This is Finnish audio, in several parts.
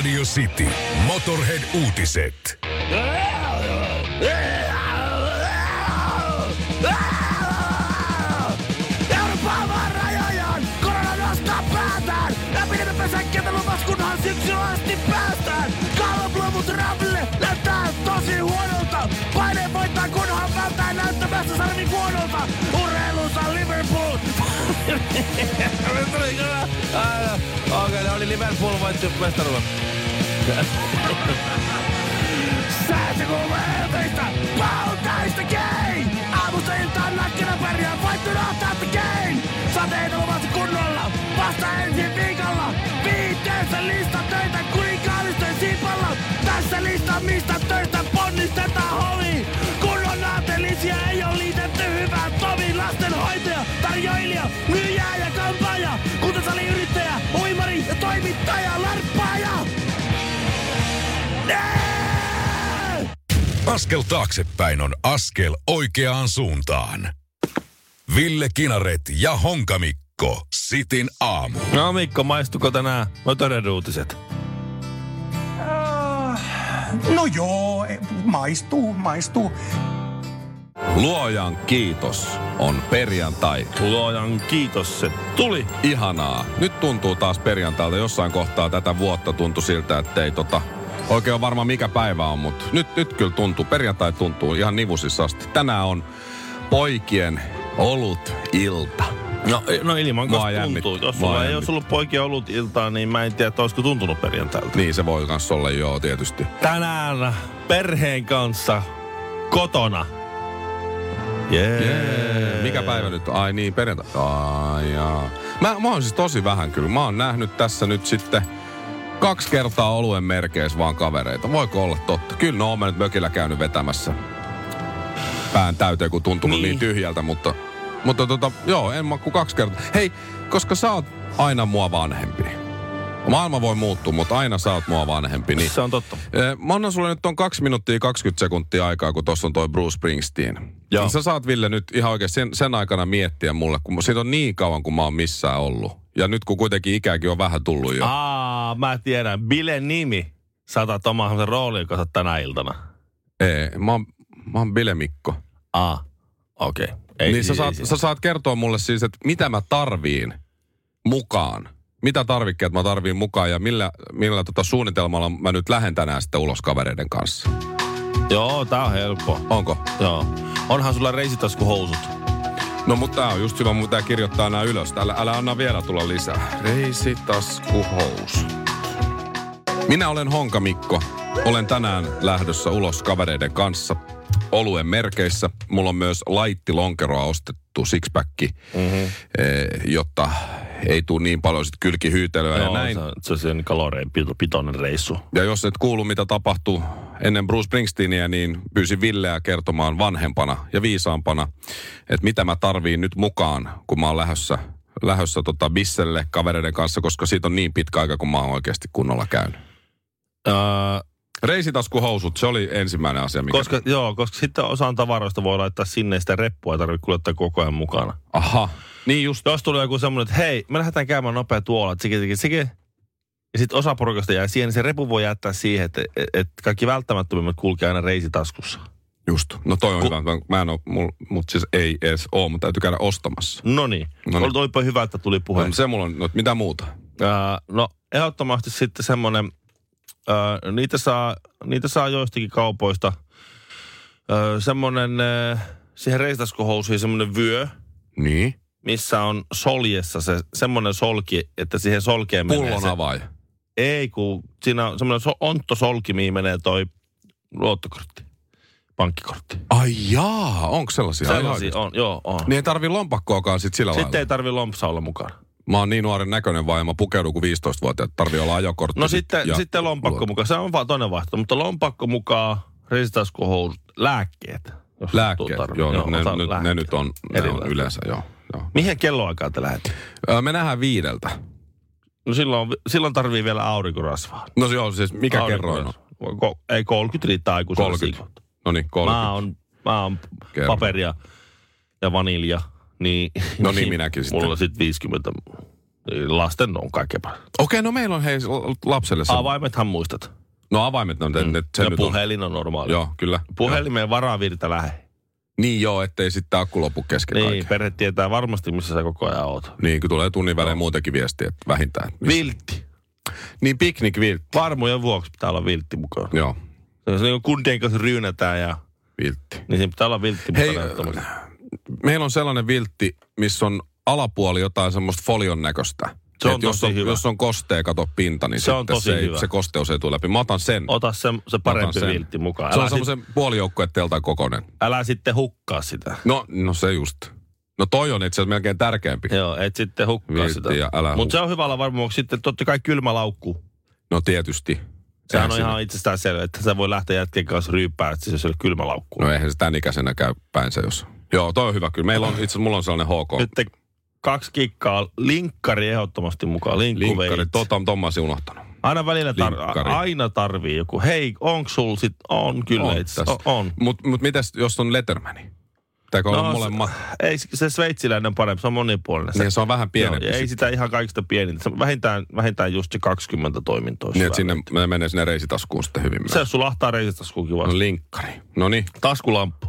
Radio City. Motorhead-uutiset. Kunhan syksyllä asti päästään! Kallobluvut Raville näyttää tosi huonolta! Paine voittaa, kunhan välttää näyttämässä sarvi huonolta! Urheilussa Liverpool! Okei, ne oli Liverpool voitti mestaruuden. Sääsä kuulee teistä! Pautaista gay! Aamusta iltaan nakkina pärjää, not at the game! Sateita luvassa kunnolla, vasta ensi viikolla! Askel taaksepäin on askel oikeaan suuntaan. Ville Kinaret ja Honkamikko. Sitin aamu. No Mikko, maistuko tänään Motorhead uutiset? No joo, e, maistuu, maistuu. Luojan kiitos on perjantai. Luojan kiitos, se tuli. Ihanaa. Nyt tuntuu taas perjantailta. Jossain kohtaa tätä vuotta tuntui siltä, että ei tota... Oikein on varma mikä päivä on, mutta nyt, nyt kyllä tuntuu. Perjantai tuntuu ihan nivusissa asti. Tänään on poikien olut ilta. No, no ilman jännit- tuntuu. Jos sulla ei jännit- olisi ollut poikia ollut iltaa, niin mä en tiedä, että olisiko tuntunut perjantailta. Niin se voi kans olla, joo, tietysti. Tänään perheen kanssa kotona. Jee. Jee. Mikä päivä nyt? on? Ai niin, perjantai. Ai jaa. Mä, mä oon siis tosi vähän kyllä. Mä oon nähnyt tässä nyt sitten kaksi kertaa oluen merkeissä vaan kavereita. Voiko olla totta? Kyllä no mä nyt mökillä käynyt vetämässä pään täyteen, kun tuntunut niin, Niin. tyhjältä, mutta, mutta tota, joo, en mä kuin kaksi kertaa. Hei, koska sä oot aina mua vanhempi. Maailma voi muuttua, mutta aina sä oot mua vanhempi. Niin Se on totta. Mä annan sulle nyt on 2 minuuttia 20 sekuntia aikaa, kun tuossa on toi Bruce Springsteen. Joo. Niin Sä saat Ville nyt ihan oikein sen, sen aikana miettiä mulle, kun siitä on niin kauan, kun mä oon missään ollut. Ja nyt kun kuitenkin ikäkin on vähän tullut jo. Aa, mä tiedän. Bile nimi. Saatat omaa semmoisen roolin, oot tänä iltana. Ei, mä oon, mä oon Bile Mikko. Aa, okei. Okay. niin sä saat, sä saat kertoa mulle siis, että mitä mä tarviin mukaan. Mitä tarvikkeet mä tarviin mukaan ja millä, millä tota suunnitelmalla mä nyt lähden tänään sitten ulos kavereiden kanssa. Joo, tää on helppo. Onko? Joo. Onhan sulla reisitaskuhousut. No mutta tää on just hyvä, mun pitää kirjoittaa nämä ylös. Älä, älä anna vielä tulla lisää. Reisitaskuhous. Minä olen Honka Mikko. Olen tänään lähdössä ulos kavereiden kanssa oluen merkeissä. Mulla on myös laitti lonkeroa ostettu sixpacki, mm-hmm. jotta ei tule niin paljon sit kylkihyytelyä ja Joo, näin. Se, se on sen kaloreen pito- pitoinen reissu. Ja jos et kuulu, mitä tapahtui ennen Bruce Springsteenia, niin pyysin Villeä kertomaan vanhempana ja viisaampana, että mitä mä tarviin nyt mukaan, kun mä oon lähdössä, lähdössä tota bisselle kavereiden kanssa, koska siitä on niin pitkä aika, kun mä oon oikeasti kunnolla käynyt. Öö, Reisitaskuhousut, se oli ensimmäinen asia, mikä... koska, joo, koska sitten osaan tavaroista voi laittaa sinne ja sitä reppua ei tarvitse kuljettaa koko ajan mukana. Aha, niin just. Jos tulee joku semmoinen, että hei, me lähdetään käymään nopea tuolla, tsiki, tsiki, tsiki. Ja sitten osa porukasta jää siihen, niin se repu voi jättää siihen, että, että kaikki välttämättömimmät kulkee aina reisitaskussa. Just. No toi on Ku- hyvä. Mä en oo, mul, mut siis ei edes oo, mutta täytyy käydä ostamassa. No niin. Olipa hyvä, että tuli puhe. No, se mulla on, no, mitä muuta? Ää, no ehdottomasti sitten semmoinen, ää, niitä, saa, niitä saa joistakin kaupoista, ää, semmoinen, ää, siihen reistaskuhousuihin semmoinen vyö, Niin. Missä on soljessa se semmoinen solki, että siihen solkeen menee Pullon se, avaaja. Ei, kun siinä on semmoinen so, ontto solki, mihin menee toi luottokortti, pankkikortti. Ai jaa, onko sellaisia? Ai Sellaisia on, joo, on. Niin ei tarvi lompakkoakaan sit sillä Sitten lailla. ei tarvi lompsa olla mukana. Mä oon niin nuoren näköinen vaan ja mä pukeudun kuin 15-vuotiaat. Tarvii olla ajokortti. No sitten, ja- sitten lompakko mukaan. Se on vaan toinen vaihtoehto, mutta lompakko mukaan, reisitaskuhousut, lääkkeet. Lääkkeet, tarvi- joo, ne, ne, ne, nyt on, ne on yleensä, joo. Joo. Mihin kelloaikaan te lähdette? Öö, me nähdään viideltä. No silloin, silloin tarvii vielä aurinkorasvaa. No se on siis, mikä kerroin on? Ko, ei 30 riittää aikuisella 30. siivota. No niin, 30. Mä oon, mä oon paperia ja vanilja, niin... No niin, minäkin sitten. Mulla on sitten 50. Lasten on kaikkein paras. Okei, no meillä on hei lapselle se. Avaimethan muistat. No avaimet, no, ne, ne, se ja nyt on. puhelin on normaali. Joo, kyllä. Puhelimeen varavirta lähe. Niin joo, ettei sitten akku lopu kesken Niin, kaiken. perhe tietää varmasti, missä sä koko ajan oot. Niin, kun tulee tunnin välein muutenkin viestiä, että vähintään. missä- Viltti. Niin, piknik viltti. Varmujen vuoksi pitää olla viltti mukana. Joo, Se on niin kundien kanssa ryynätään ja viltti. niin siinä pitää olla viltti Hei, mukana. Meillä on sellainen viltti, missä on alapuoli jotain semmoista folion näköistä. Se on jos, tosi on, hyvä. jos on kostea, kato pinta, niin Se on tosi se, ei, hyvä. se kosteus ei tule läpi. Mä otan sen. Ota se, se parempi viltti mukaan. Se on Älä, sit, semmoisen puolijoukkueen teltan kokoinen. älä sitten hukkaa sitä. No, no se just. No toi on itse asiassa melkein tärkeämpi. Joo, et sitten hukkaa Viltti sitä. älä Mutta se on hyvä olla varmuus. Sitten totta kai kylmä laukku. No tietysti. Sehän Eihän on ihan itsestään selvä, että sä voi lähteä jätkien kanssa ryyppään, että se on kylmä laukku. No eihän se tämän ikäisenä käy päinsä, jos... Joo, toi on hyvä kyllä. Meillä on, itse mulla on sellainen HK. Nyt kaksi kikkaa, linkkari ehdottomasti mukaan, Linkkari, tota, olisin unohtanut. Aina välillä tar- Linkkari. aina tarvii joku. Hei, onko sul sit? On kyllä On itse. On. on. Mut, mut mitäs, jos on Lettermani? Pitääkö olla No, molemmat? Ei, se sveitsiläinen on parempi, se on monipuolinen. Se, Niin se on vähän pienempi. Joo, ei sitä ihan kaikista pienintä. Se on vähintään, vähintään just se 20 toimintoa. Niin, sinne me menee sinne reisitaskuun sitten hyvin. Se jos sulla ahtaa reisitaskuun No kiva. linkkari. No niin. Taskulamppu.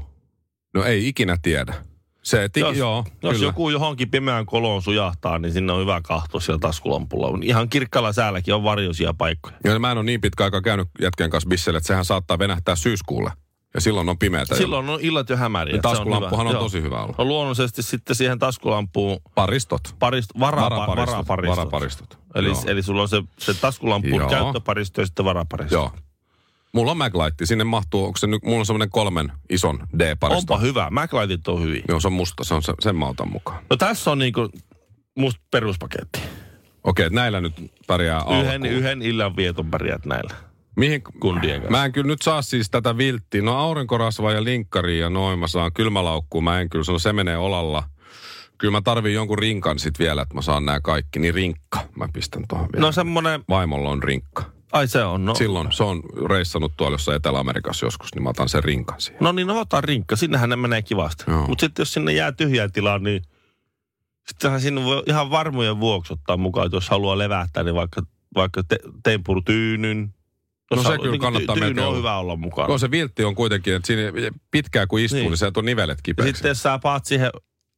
No ei ikinä tiedä. Se, tiki, Jos, joo, jos kyllä. joku johonkin pimeään koloon sujahtaa, niin sinne on hyvä kahto siellä taskulampulla. Ihan kirkkaalla säälläkin on varjoisia paikkoja. Ja mä en ole niin pitkä aikaa käynyt jätkän kanssa bisselle, että sehän saattaa venähtää syyskuulle. Ja silloin on pimeätä. Silloin on illat jo hämäriä. Niin se on hyvä. on Joo. tosi hyvä olla. No luonnollisesti sitten siihen taskulampuun Paristot. parist, vara, Varaparistot. varaparistot. Varaparistot. Eli, Joo. eli sulla on se, se taskulampun Joo. käyttöparisto ja sitten varaparisto. Joo. Mulla on Maglite. Sinne mahtuu, onko se nyt, mulla on semmoinen kolmen ison D-paristo. Onpa hyvä. MacLightit on hyvin. Joo, se on musta. Se on se, sen mä otan mukaan. No tässä on niinku musta peruspaketti. Okei, että näillä nyt pärjää Yhden, alkuun. yhden illan vieton pärjät näillä. Mihin, kundien kanssa. Mä en kyllä nyt saa siis tätä vilttiä. No aurinkorasva ja linkkari ja noin mä saan kylmälaukkuun. Mä en kyllä sano, se menee olalla. Kyllä mä tarviin jonkun rinkan sit vielä, että mä saan nämä kaikki. Niin rinkka mä pistän tuohon vielä. No semmonen, Vaimolla on rinkka. Ai se on, no. Silloin se on reissannut tuolla jossain Etelä-Amerikassa joskus, niin mä otan sen rinkan siihen. No niin, no ota rinkka, sinnehän ne menee kivasti. Mutta sitten jos sinne jää tyhjää tilaa, niin sittenhän sinne voi ihan varmujen vuoksi ottaa mukaan, että jos haluaa levähtää, niin vaikka, vaikka te, tempurtyynyn. No se haluaa- kyllä niin kannattaa tyyny melkein on olla. hyvä olla mukana. No se viltti on kuitenkin, että siinä pitkään kun istuu, niin, Niin. se on nivelet Ja kipeäksi. sitten jos sä paat siihen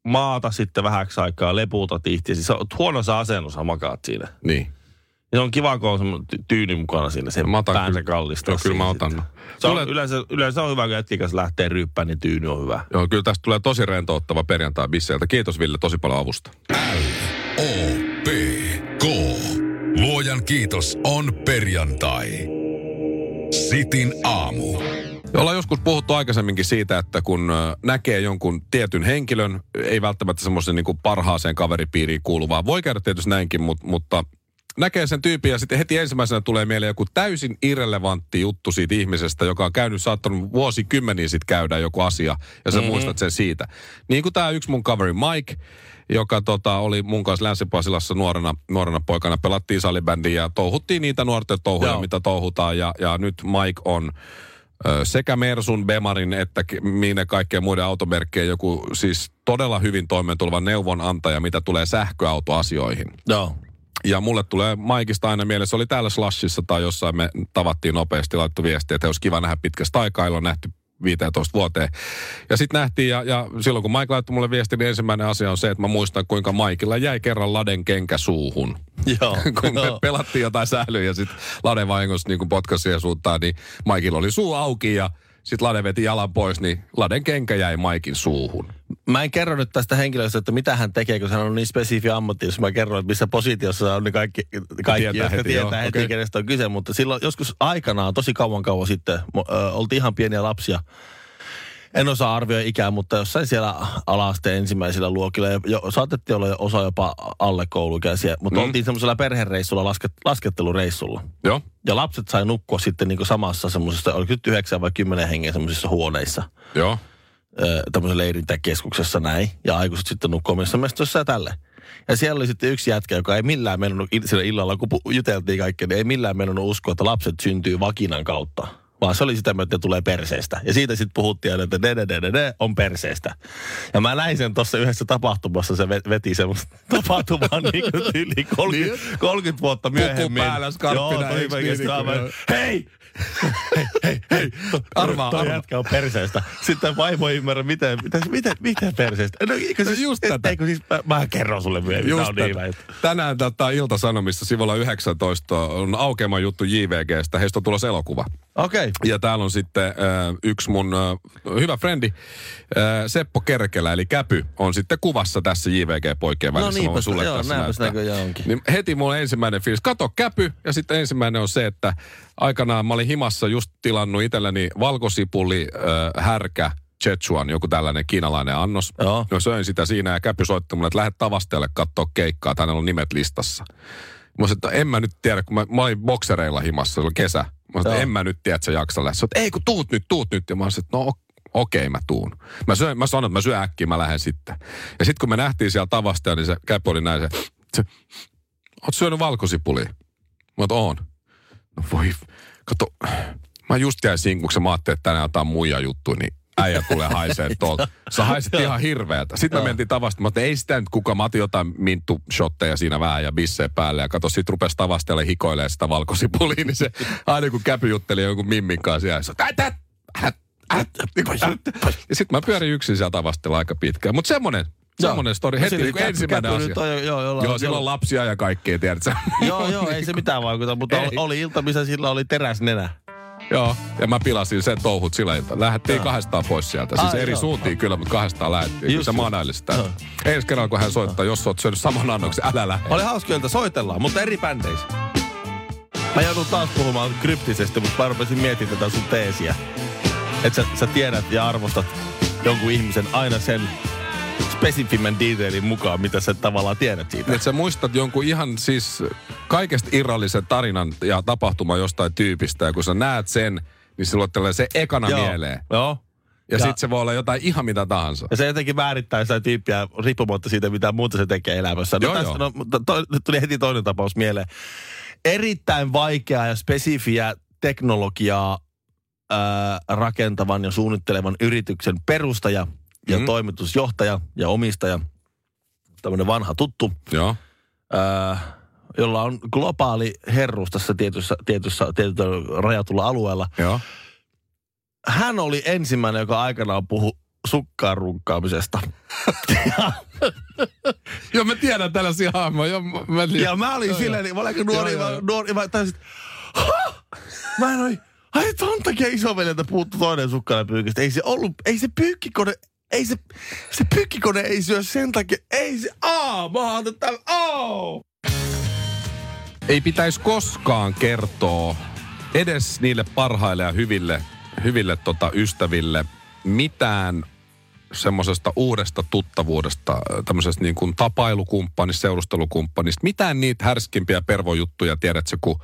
maata sitten vähäksi aikaa, lepuutat itse, siis huonossa asennossa makaat siinä. Niin. Ja se on kiva, kun on semmoinen ty- tyyny mukana siinä, sen Mä otan päänsä kyllä- kallistaa. Joo, kyllä mä otan. sitten. Se on, Tulee- yleensä, yleensä on hyvä, kun jätkin kanssa lähtee ryppään, niin tyyny on hyvä. Joo, kyllä tästä tulee tosi rentouttava perjantai bisseiltä. Kiitos Ville tosi paljon avusta. O, P, K. Luojan kiitos on perjantai. Sitin aamu. Ollaan joskus puhuttu aikaisemminkin siitä, että kun näkee jonkun tietyn henkilön, ei välttämättä semmoisen niin parhaaseen kaveripiiriin kuuluvaa. Voi käydä tietysti näinkin, mutta, mutta näkee sen tyypin ja sitten heti ensimmäisenä tulee mieleen joku täysin irrelevantti juttu siitä ihmisestä, joka on käynyt, saattanut vuosikymmeniä sitten käydä joku asia ja sä mm-hmm. muistat sen siitä. Niin kuin tämä yksi mun kaveri Mike, joka tota, oli mun kanssa Länsi-Pasilassa nuorena, nuorena poikana, pelattiin salibändiä ja touhuttiin niitä nuorten touhuja, Joo. mitä touhutaan ja, ja nyt Mike on sekä Mersun, Bemarin että minne kaikkien muiden automerkkien joku siis todella hyvin toimeentuleva neuvonantaja, mitä tulee sähköautoasioihin. Joo. Ja mulle tulee Maikista aina mieleen, se oli täällä Slashissa tai jossain me tavattiin nopeasti, laittoi viestiä, että olisi kiva nähdä pitkästä aikaa, ole nähty 15 vuoteen. Ja sitten nähtiin, ja, ja silloin kun Mike laittoi mulle viestin, niin ensimmäinen asia on se, että mä muistan, kuinka Maikilla jäi kerran laden kenkä suuhun. Joo. kun me Joo. pelattiin jotain sählyä ja sitten Lade vahingossa niin potkasi siihen suuntaan, niin Maikilla oli suu auki ja sitten Lade veti jalan pois, niin Laden kenkä jäi Maikin suuhun. Mä en kerro nyt tästä henkilöstä, että mitä hän tekee, kun hän on niin spesifi ammatti. Jos mä kerron, että missä positiossa on, niin kaikki, kaikki Tietää jotka heti, tietää joo, heti, okei. kenestä on kyse. Mutta silloin joskus aikanaan, tosi kauan kauan sitten, ö, oltiin ihan pieniä lapsia. En osaa arvioida ikää, mutta jossain siellä alasteen ensimmäisillä luokilla, ja jo, saatettiin olla jo osa jopa alle kouluikäisiä, mutta Mm. oltiin semmoisella perhereissulla, lasket, laskettelureissulla. Joo, Ja lapset sai nukkua sitten niin samassa semmoisessa, oliko nyt yhdeksän vai kymmenen hengen semmoisissa huoneissa joo. ö, tämmöisen leirintäkeskuksessa näin. Ja aikuiset sitten nukkuu omissa mestoissa ja tälle. Ja siellä oli sitten yksi jätkä, joka ei millään il- sillä illalla, kun juteltiin kaikkea, niin ei millään meinannut uskoa, että lapset syntyy vakinan kautta. Vaan se oli sitä, että ne tulee perseestä. Ja siitä sitten puhuttiin aina, että ne, ne, ne, ne, ne on perseestä. Ja mä näin sen tuossa yhdessä tapahtumassa, se ve- veti semmoista tapahtumaa niin kuin yli 30, 30 vuotta myöhemmin. päällä, skarppi Joo, toi niin, niin, hei! hei, hei, hei. Arvaa, toi arvaa. jätkä on perseestä. Sitten vaimo ei ymmärrä, miten, miten, miten, miten perseestä. No, eikö siis, just et- tätä. Eikö siis, mä, mä kerron sulle myöhemmin. Just Just on niin tätä. hyvä. Tänään tota, Ilta-Sanomissa sivulla 19 on aukeama juttu JVGstä. Heistä on tulossa elokuva. Okei. Okay. Ja täällä on sitten äh, yksi mun äh, hyvä frendi, äh, Seppo Kerkelä, eli Käpy, on sitten kuvassa tässä JVG-poikien välissä. No niinpä, sulle joo, tässä näyttää. näköjään onkin. Niin heti mulla ensimmäinen fiilis, kato Käpy, ja sitten ensimmäinen on se, että aikanaan mä olin himassa just tilannut itselleni valkosipuli, äh, härkä, Chechuan, joku tällainen kiinalainen annos. Joo. No söin sitä siinä ja Käpy soitti mulle, että lähde Tavasteelle katsoa keikkaa, että hänellä on nimet listassa. Mä sanoin, että en mä nyt tiedä, kun mä, mä olin boksereilla himassa, se oli kesä. Mä sanoin, en mä nyt tiedä, että sä jaksa että ei kun tuut nyt, tuut nyt. Ja mä sanoin, että no ok- okei, mä tuun. Mä, söin, mä sanoin, että mä syön äkkiä, mä lähden sitten. Ja sitten kun me nähtiin siellä Tavastea, niin se Käpy oli näin se, se oot syönyt valkosipulia? Mä oon. No voi, kato, mä just jäin sinkuksi, mä ajattelin, että tänään jotain muija juttu, niin äijä tulee haisee tuolta. Sä haiset ihan hirveätä. Sitten me mentiin tavasta, ajattelin, ei sitä nyt kuka, mä otin jotain minttu shotteja siinä vähän ja bissejä päälle ja kato, sit rupesi tavastella hikoilee sitä valkosipulia, niin se aina kun käpy jutteli jonkun mimmin kanssa siellä, se ät, ät, ät, ät, niin kuin. Ja sitten mä pyörin yksin siellä tavastella aika pitkään. Mutta semmonen, semmonen story, heti Siinä niin käpy- ensimmäinen käpy asia. jo- joo, jolla- Joo, silloin on lapsia ja kaikkea, tiedätkö? Joo, joo, ei se mitään vaikuta, mutta Ei. oli, oli ilta, missä sillä oli teräsnenä. Joo, ja mä pilasin sen touhut sillä ilta. Lähdettiin kahdestaan pois sieltä. Siis Ai, eri joo. suuntiin kyllä, mutta kahdestaan lähdettiin. Just se just. manaili sitä. Joo. Ensi kerralla, kun hän soittaa, jos oot syönyt saman annoksen, älä lähde. Oli hauska, että soitellaan, mutta eri bändeissä. Mä joudun taas puhumaan kryptisesti, mutta mä rupesin miettimään tätä sun teesiä. Että sä, sä tiedät ja arvostat jonkun ihmisen aina sen spesifimmän detailin mukaan, mitä sä tavallaan tiedät siitä. Että sä muistat jonkun ihan siis kaikesta irrallisen tarinan ja tapahtuman jostain tyypistä. Ja kun sä näet sen, niin silloin tulee se ekana Joo. mieleen. Joo. Ja, Ja- sitten se voi olla jotain ihan mitä tahansa. Ja se jotenkin määrittää sitä tyyppiä riippumatta siitä, mitä muuta se tekee elämässä. No, Joo, tässä, joo. no, to, tuli heti toinen tapaus mieleen. Erittäin vaikeaa ja spesifiä teknologiaa ää, rakentavan ja suunnittelevan yrityksen perustaja ja Mhm. toimitusjohtaja ja omistaja. Tämmöinen vanha tuttu, Joo. ää, jolla on globaali herruus tässä tietyssä, tietyssä, tietyllä rajatulla alueella. Joo. Hän oli ensimmäinen, joka aikanaan puhui sukkaan runkkaamisesta. Joo, mä tiedän tällaisia hahmoja. Joo, mä, Ja mä olin silleen, niin mä olin nuori, Joo, joo, mä, joo. nuori, mä täysin, "Ha!" mä en oi, ai ton takia isoveljeltä puuttu toinen sukkana pyykistä. Ei se ollut, ei se pyykkikone, ei se, se pyykkikone ei syö sen takia, ei se, aa, mä täällä, oo. ei pitäisi koskaan kertoa edes niille parhaille ja hyville, hyville tota ystäville mitään semmoisesta uudesta tuttavuudesta, tämmöisestä niin kuin tapailukumppanista, seurustelukumppanista, mitään niitä härskimpiä pervojuttuja, tiedätkö, kun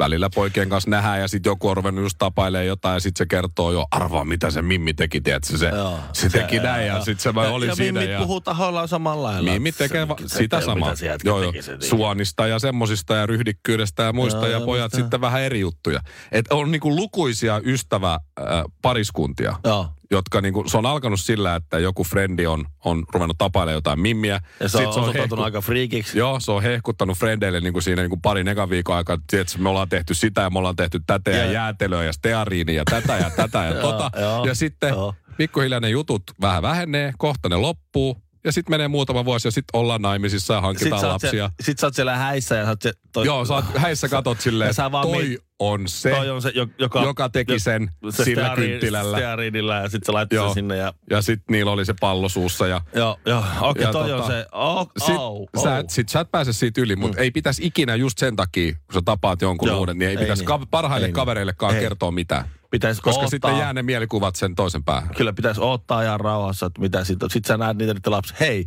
välillä poikien kanssa nähdään ja sitten joku on ruvennut just tapailee jotain ja sitten se kertoo jo, arvaa mitä se Mimmi teki, tiedätkö, se, Joo. se teki näin ja sitten se vaan oli ja siinä. mimmit puhuu tahoillaan samalla lailla. Mimmit tekee va- Se- sitä se- samaa. se Joo, joo. se teki. Suonista ja semmosista ja ryhdikkyydestä ja muista Joo, ja joo, pojat mistä- sitten vähän eri juttuja. Et on niinku lukuisia ystävä äh, pariskuntia, Joo. Jotka niinku, se on alkanut sillä, että joku frendi on, on ruvennut tapailemaan jotain mimmiä. Ja se on Sit osoittautunut aika friikiksi. Joo, se on hehkuttanut frendeille niin kuin siinä niin kuin parin ekan viikon aikaa, että me ollaan tehty sitä ja me ollaan tehty tätä ja, Ja- jäätelöä ja steariinia ja tätä ja tätä ja tota. joo, ja sitten joo. pikkuhiljaa ne jutut vähän vähenee, kohta ne loppuu ja sitten menee muutama vuosi ja sitten ollaan naimisissa ja Sitten hankitaan oot lapsia. siellä, sit sä oot siellä häissä ja sä oot se, toi, Joo, sä oot häissä katot silleen, Ja sä vaan toi miet- on se, toi on se, jo- joka, joka teki sen se sillä steari- kynttilällä. Stearinilla ja sitten sä laittoi Joo. sen sinne ja... Ja sitten niillä oli se pallo suussa ja Joo, joo, okei, okay, toi tota, on se. Oh, Sit, oh, sä, oh. et, sit sä et pääse siitä yli, mutta mm. ei pitäisi ikinä just sen takia, kun sä tapaat jonkun Joo, uuden, niin ei, ei pitäisi niin. ka- parhaille Ei niin. kavereillekaan Ei. kertoa mitään. Pitäisi Koska odottaa, sitten jää ne mielikuvat sen toisen päähän. Kyllä pitäisi ottaa ja rauhassa, että mitä sitten on. Sitten sä näet niitä niitä lapsia. Hei,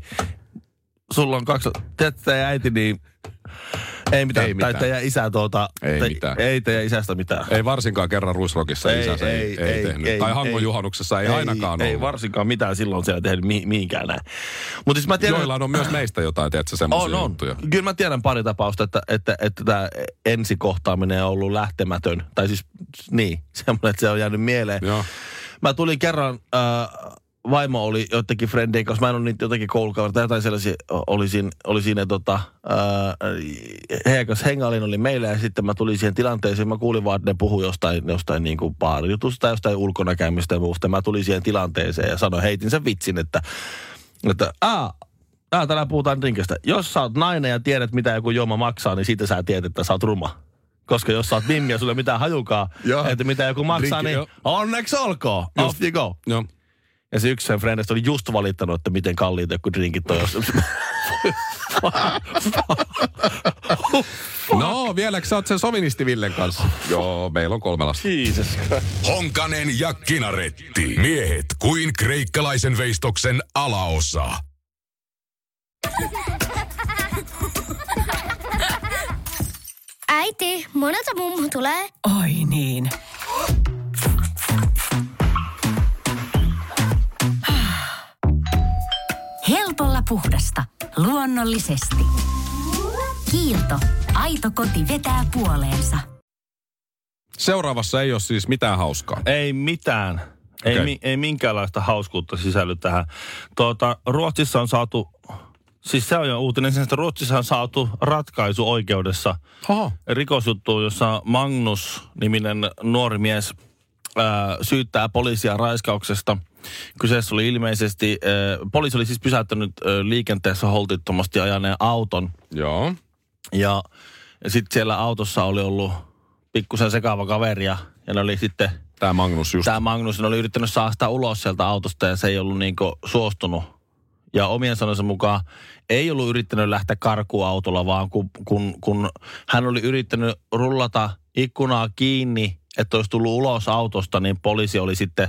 sulla on kaksi, ja äiti, niin Ei mitään. Ei Tai mitään. teidän isä tuota... Ei te, mitään. Ei teidän isästä mitään. Ei varsinkaan kerran Ruisrokissa Ei, isänsä ei, ei, ei, tehnyt. tai Hangon juhannuksessa ei, ainakaan Ei ollut. varsinkaan mitään silloin siellä tehnyt mi- mihinkään näin. Mutta siis mä tiedän... Joillain on myös meistä jotain, tiedätkö, semmoisia on, on. juttuja. Kyllä mä tiedän pari tapausta, että, että, että tämä ensikohtaaminen on ollut lähtemätön. Tai siis niin, semmoinen, että se on jäänyt mieleen. Joo. Mä tulin kerran, äh, vaimo oli jotenkin frendien kanssa, mä en ole niitä jotenkin koulukavereita, jotain sellaisia oli siinä, oli siinä tota, heidän kanssa hengailin oli meillä ja sitten mä tulin siihen tilanteeseen, mä kuulin vaan, että ne puhui jostain, jostain niin kuin baarijutusta tai jostain ulkonäkäymistä ja muusta. Mä tulin siihen tilanteeseen ja sanoin, heitin sen vitsin, että, että aa, Aa, täällä puhutaan drinkistä. Jos sä oot nainen ja tiedät, mitä joku juoma maksaa, niin siitä sä tiedät, että sä oot ruma. Koska jos sä oot mimmi ja sulla ei ole mitään hajukaa, että mitä joku maksaa, Drinkki, niin joo. onneksi olkoon. Off you go. Joo. Ja se yksi sen frendistä oli just valittanut, että miten kalliita joku drinkit on. No, vieläkö sä oot sen sovinisti Villen kanssa? Joo, meillä on kolme lasta. Jesus Honkanen ja Kinaretti. Miehet kuin kreikkalaisen veistoksen alaosa. Äiti, monelta mummu tulee? Oi niin. Puhdasta. Luonnollisesti. Kiilto. Aito koti vetää puoleensa. Seuraavassa ei ole siis mitään hauskaa. Ei mitään. Ei, Okei. mi, ei minkäänlaista hauskuutta sisälly tähän. Tuota, Ruotsissa on saatu, siis se on jo uutinen, sen, että Ruotsissa on saatu ratkaisu oikeudessa Oho. rikosjuttu, jossa Magnus-niminen nuori mies ää, syyttää poliisia raiskauksesta. Kyseessä oli ilmeisesti, ää, poliisi oli siis pysäyttänyt ää, liikenteessä holtittomasti ajaneen auton. Joo. Ja, ja sitten siellä autossa oli ollut pikkusen sekaava kaveri ja, ja ne oli sitten, Tää Magnus just. tämä Magnus ne oli yrittänyt saada sitä ulos sieltä autosta ja se ei ollut niinku suostunut. Ja omien sanojensa mukaan ei ollut yrittänyt lähteä karkuun autolla, vaan kun, kun, kun hän oli yrittänyt rullata ikkunaa kiinni, että olisi tullut ulos autosta, niin poliisi oli sitten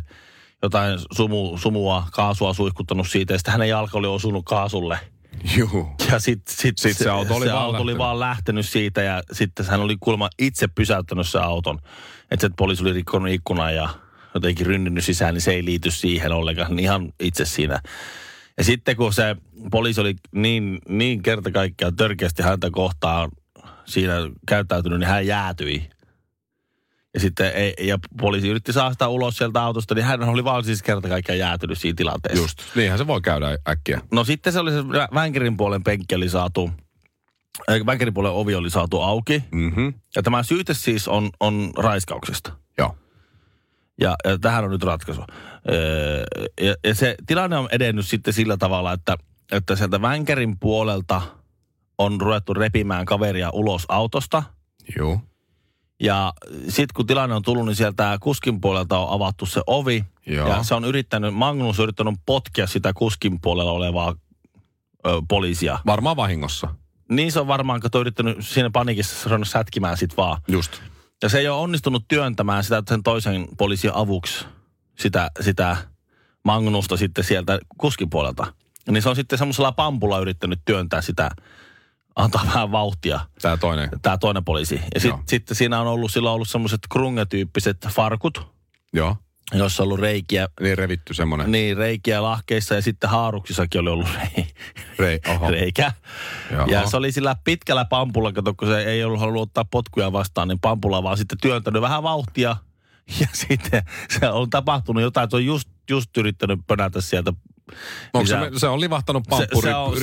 jotain sumu, sumua, kaasua suihkuttanut siitä, ja sitten hänen jalka oli osunut kaasulle. Juu. Ja sitten sit, Sit se auto oli se vaan auto oli lähtenyt. vaan lähtenyt siitä ja sitten hän oli kuulemma itse pysäyttänyt se auton. Että se poliisi oli rikkonut ikkunan ja jotenkin rynninyt sisään, niin se ei liity siihen ollenkaan. Ihan itse siinä. Ja sitten kun se poliisi oli niin, niin kerta kaikkiaan törkeästi häntä kohtaan siinä käyttäytynyt, niin hän jäätyi. Ja sitten ei, ja poliisi yritti saada sitä ulos sieltä autosta, niin hän oli vaan siis kerta kaikkiaan jäätynyt siinä tilanteessa. Just. Niinhän se voi käydä äkkiä. No sitten se oli se vä- vänkärin puolen penkki oli saatu, äh, vänkärin puolen ovi oli saatu auki. Mhm. Ja tämä syyte siis on, on raiskauksesta. Joo. Ja, ja tähän on nyt ratkaisu. Öö, ja, ja se tilanne on edennyt sitten sillä tavalla, että, että sieltä vänkärin puolelta on ruvettu repimään kaveria ulos autosta. Joo. Ja sitten kun tilanne on tullut, niin sieltä kuskin puolelta on avattu se ovi. Joo. Ja se on yrittänyt, Magnus on yrittänyt potkia sitä kuskin puolella olevaa ö, poliisia. Varmaan vahingossa. Niin se on varmaan, kato yrittänyt siinä panikissa ruvennut sätkimään sit vaan. Just. Ja se ei ole onnistunut työntämään sitä sen toisen poliisin avuksi sitä, sitä Magnusta sitten sieltä kuskin puolelta. Niin se on sitten semmoisella pampulla yrittänyt työntää sitä, antaa vähän vauhtia, Tää toinen. tämä toinen poliisi. Ja sit, Joo. sitten siinä on ollut, sillä on ollut semmoiset krungetyyppiset farkut, Joo. joissa on ollut reikiä, Niin revitty semmonen. niin reikiä lahkeissa ja sitten haaruksissakin oli ollut rei, Rei, oho. reikä. Jaha. Ja se oli sillä pitkällä pampulla, kato, kun se ei ollut halunnut ottaa potkuja vastaan, niin pampulla vaan sitten työntänyt vähän vauhtia. Ja sitten se on tapahtunut jotain, että se on just, just yrittänyt pönätä sieltä. Onko se, se, on livahtanut pamppu se, se on,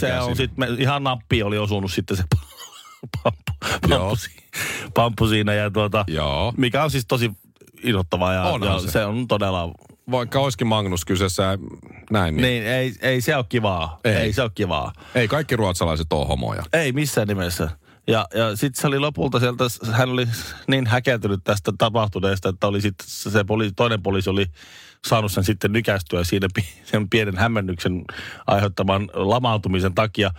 se, on sit, me, ihan nappi oli osunut sitten se pamppu, pamppu, pamppu siinä. Ja tuota, Joo. mikä on siis tosi innoittavaa ja, Onhan ja se. se. on todella, Vaikka olisikin Magnus kyseessä näin, niin, niin ei, ei se ole kivaa. Ei. Ei. ei se ole kivaa. ei kaikki ruotsalaiset ole homoja. Ei missään nimessä. Ja, ja sitten se oli lopulta sieltä, hän oli niin häkeltynyt tästä tapahtuneesta, että oli sitten se poliisi, toinen poliisi oli saanut sen sitten nykästyä siinä sen pienen hämmennyksen aiheuttaman lamautumisen takia.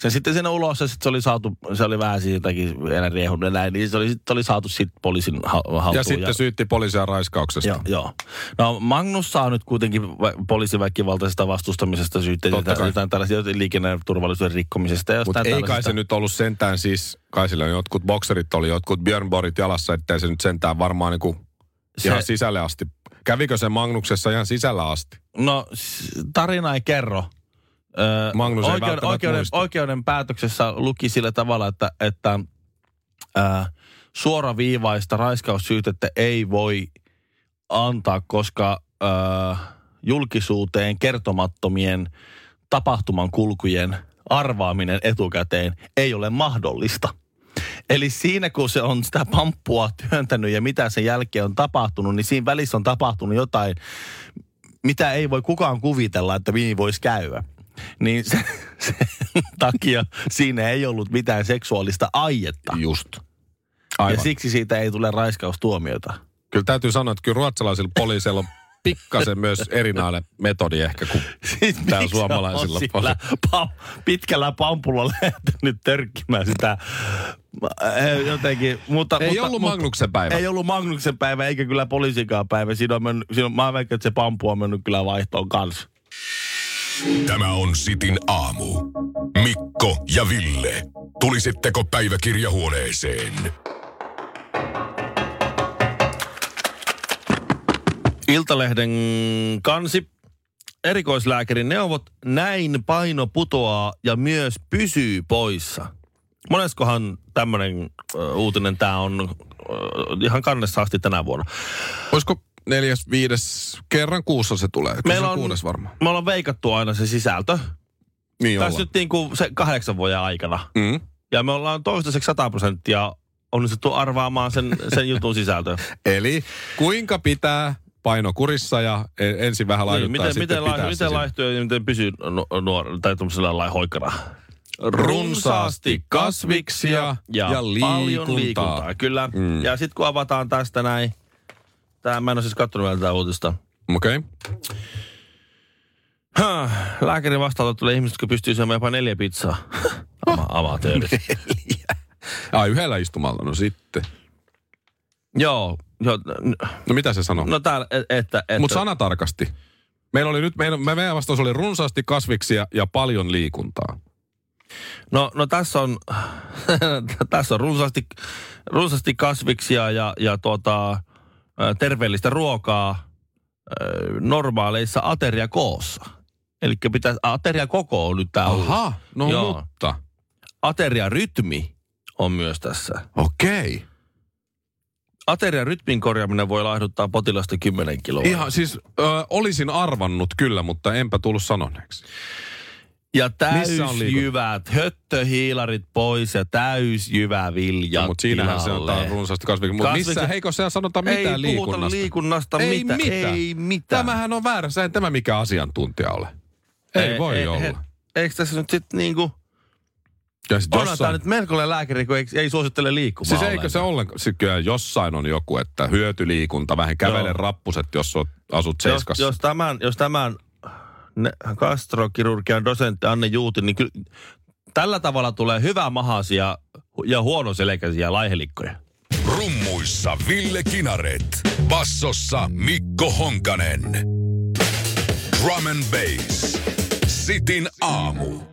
Sen sitten sinne ulos ja sitten se oli saatu, se oli vähän siitäkin enää riehunut ja näin, niin se oli, sit oli saatu sitten poliisin ha- haltuun. Ja sitten syytti poliisia raiskauksesta. Joo, joo. No Magnus saa nyt kuitenkin vä- poliisiväkivaltaisesta vastustamisesta syytteitä, kai. jotain tällaisia liikenneturvallisuuden rikkomisesta. Ja Mutta ei kai se tällaisista. nyt ollut sentään siis, kai sillä jotkut bokserit oli, jotkut Björn Borgit jalassa, ettei se nyt sentään varmaan niinku Se- ihan sisälle asti. Kävikö se Magnuksessa ihan sisällä asti? No tarina ei kerro. Öö, Magnus ei oikeuden, oikeuden, muista. oikeuden päätöksessä luki sillä tavalla, että, että ää, suoraviivaista raiskaussyytettä ei voi antaa, koska ää, julkisuuteen kertomattomien tapahtuman kulkujen arvaaminen etukäteen ei ole mahdollista. Eli siinä kun se on sitä pamppua työntänyt ja mitä sen jälkeen on tapahtunut, niin siinä välissä on tapahtunut jotain, mitä ei voi kukaan kuvitella, että niin voisi käydä. Niin se, sen takia siinä ei ollut mitään seksuaalista aietta. Just. Ja Aivan. siksi siitä ei tule raiskaustuomiota. Kyllä täytyy sanoa, että kyllä ruotsalaisilla poliiseilla on pikkasen myös erinäinen metodi ehkä kuin Siis täällä on suomalaisilla. sillä pa- pitkällä pampulla lähtenyt törkkimään sitä eh, jotenkin. Mutta, Ei mutta, ollut mutta, Magnuksen päivä. Ei ollut Magnuksen päivä, eikä kyllä poliisikaan päivä. Siinä on mennyt, siinä on, mä väikän, että se pampu on mennyt kyllä vaihtoon kanssa. Tämä on Sitin aamu. Mikko ja Ville. Tulisitteko päiväkirjahuoneeseen? Iltalehden kansi. Erikoislääkärin neuvot, näin paino putoaa ja myös pysyy poissa. Moneskohan tämmöinen uutinen tämä on äh, ihan kannessa asti tänä vuonna. Olisiko neljäs, viides kerran kuussa se tulee? Kyllä Meillä se on, kuudes varmaan. me ollaan veikattu aina se sisältö. Niin Tässä ollaan. nyt niin kuin se kahdeksan vuoden aikana. Mm. Ja me ollaan toistaiseksi 100 prosenttia onnistuttu arvaamaan sen, sen jutun sisältö. Eli kuinka pitää paino kurissa ja e- ensin vähän laittaa niin, miten, miten, pitää lai, miten laihtuu ja miten pysyy nu- nuor, tai tuollaisella lailla hoikana. Runsaasti kasviksia ja paljon liikuntaa. liikuntaa. Kyllä. Mm. Ja sitten kun avataan tästä näin, Tää, mä en ole siis katsonut vielä tätä uutista. Okei. Okay. Lääkärin vastaanotto tulee ihmiset, jotka pystyy syömään jopa neljä pizzaa. Ama, amatöörit. Ai yhdellä istumalla, no sitten. Joo, joo, n- No mitä se sanoo? no täällä, et- että... että Mutta sanatarkasti. Meillä oli nyt, meidän, me- meidän vastaus oli runsaasti kasviksia ja paljon liikuntaa. No, no tässä on, tässä on runsaasti, runsaasti kasviksia ja, ja tuota, terveellistä ruokaa normaaleissa ateriakoossa. Eli pitää, ateria koko on nyt tämä Aha, no Joo. mutta. Ateriarytmi on myös tässä. Okei. Okay. Ateriarytmin korjaaminen voi laihduttaa potilasta 10 kiloa. Ihan siis ö, olisin arvannut kyllä, mutta enpä tullut sanoneeksi. Ja täysjyvät, höttöhiilarit pois ja täysjyvä vilja No, mutta siinähän se on taas runsaasti kasviksia. Mutta missä heikossa ei sanota mitään Ei liikunnasta. liikunnasta ei mitä, mitään. ei mitään. Tämähän on väärä. Sä en tämä mikä asiantuntija ole. Ei, ei voi olla. He, eikö tässä nyt sitten niinku... ja sit Onhan tämä jossain, nyt melkoinen lääkäri, kun ei, ei suosittele liikkumaan siis eikö se ollenkaan, siis kyllä jossain on joku, että hyötyliikunta, vähän kävele Joo. rappuset, jos oot, asut jos, seiskassa. jos tämän, jos tämän gastrokirurgian dosentti Anne Juuti, niin kyllä tällä tavalla tulee hyvä mahasia ja huonoselkäisiä laihelikkoja. Rummuissa Ville Kinaret. Bassossa Mikko Honkanen. Drum and Bass. Sitin aamu.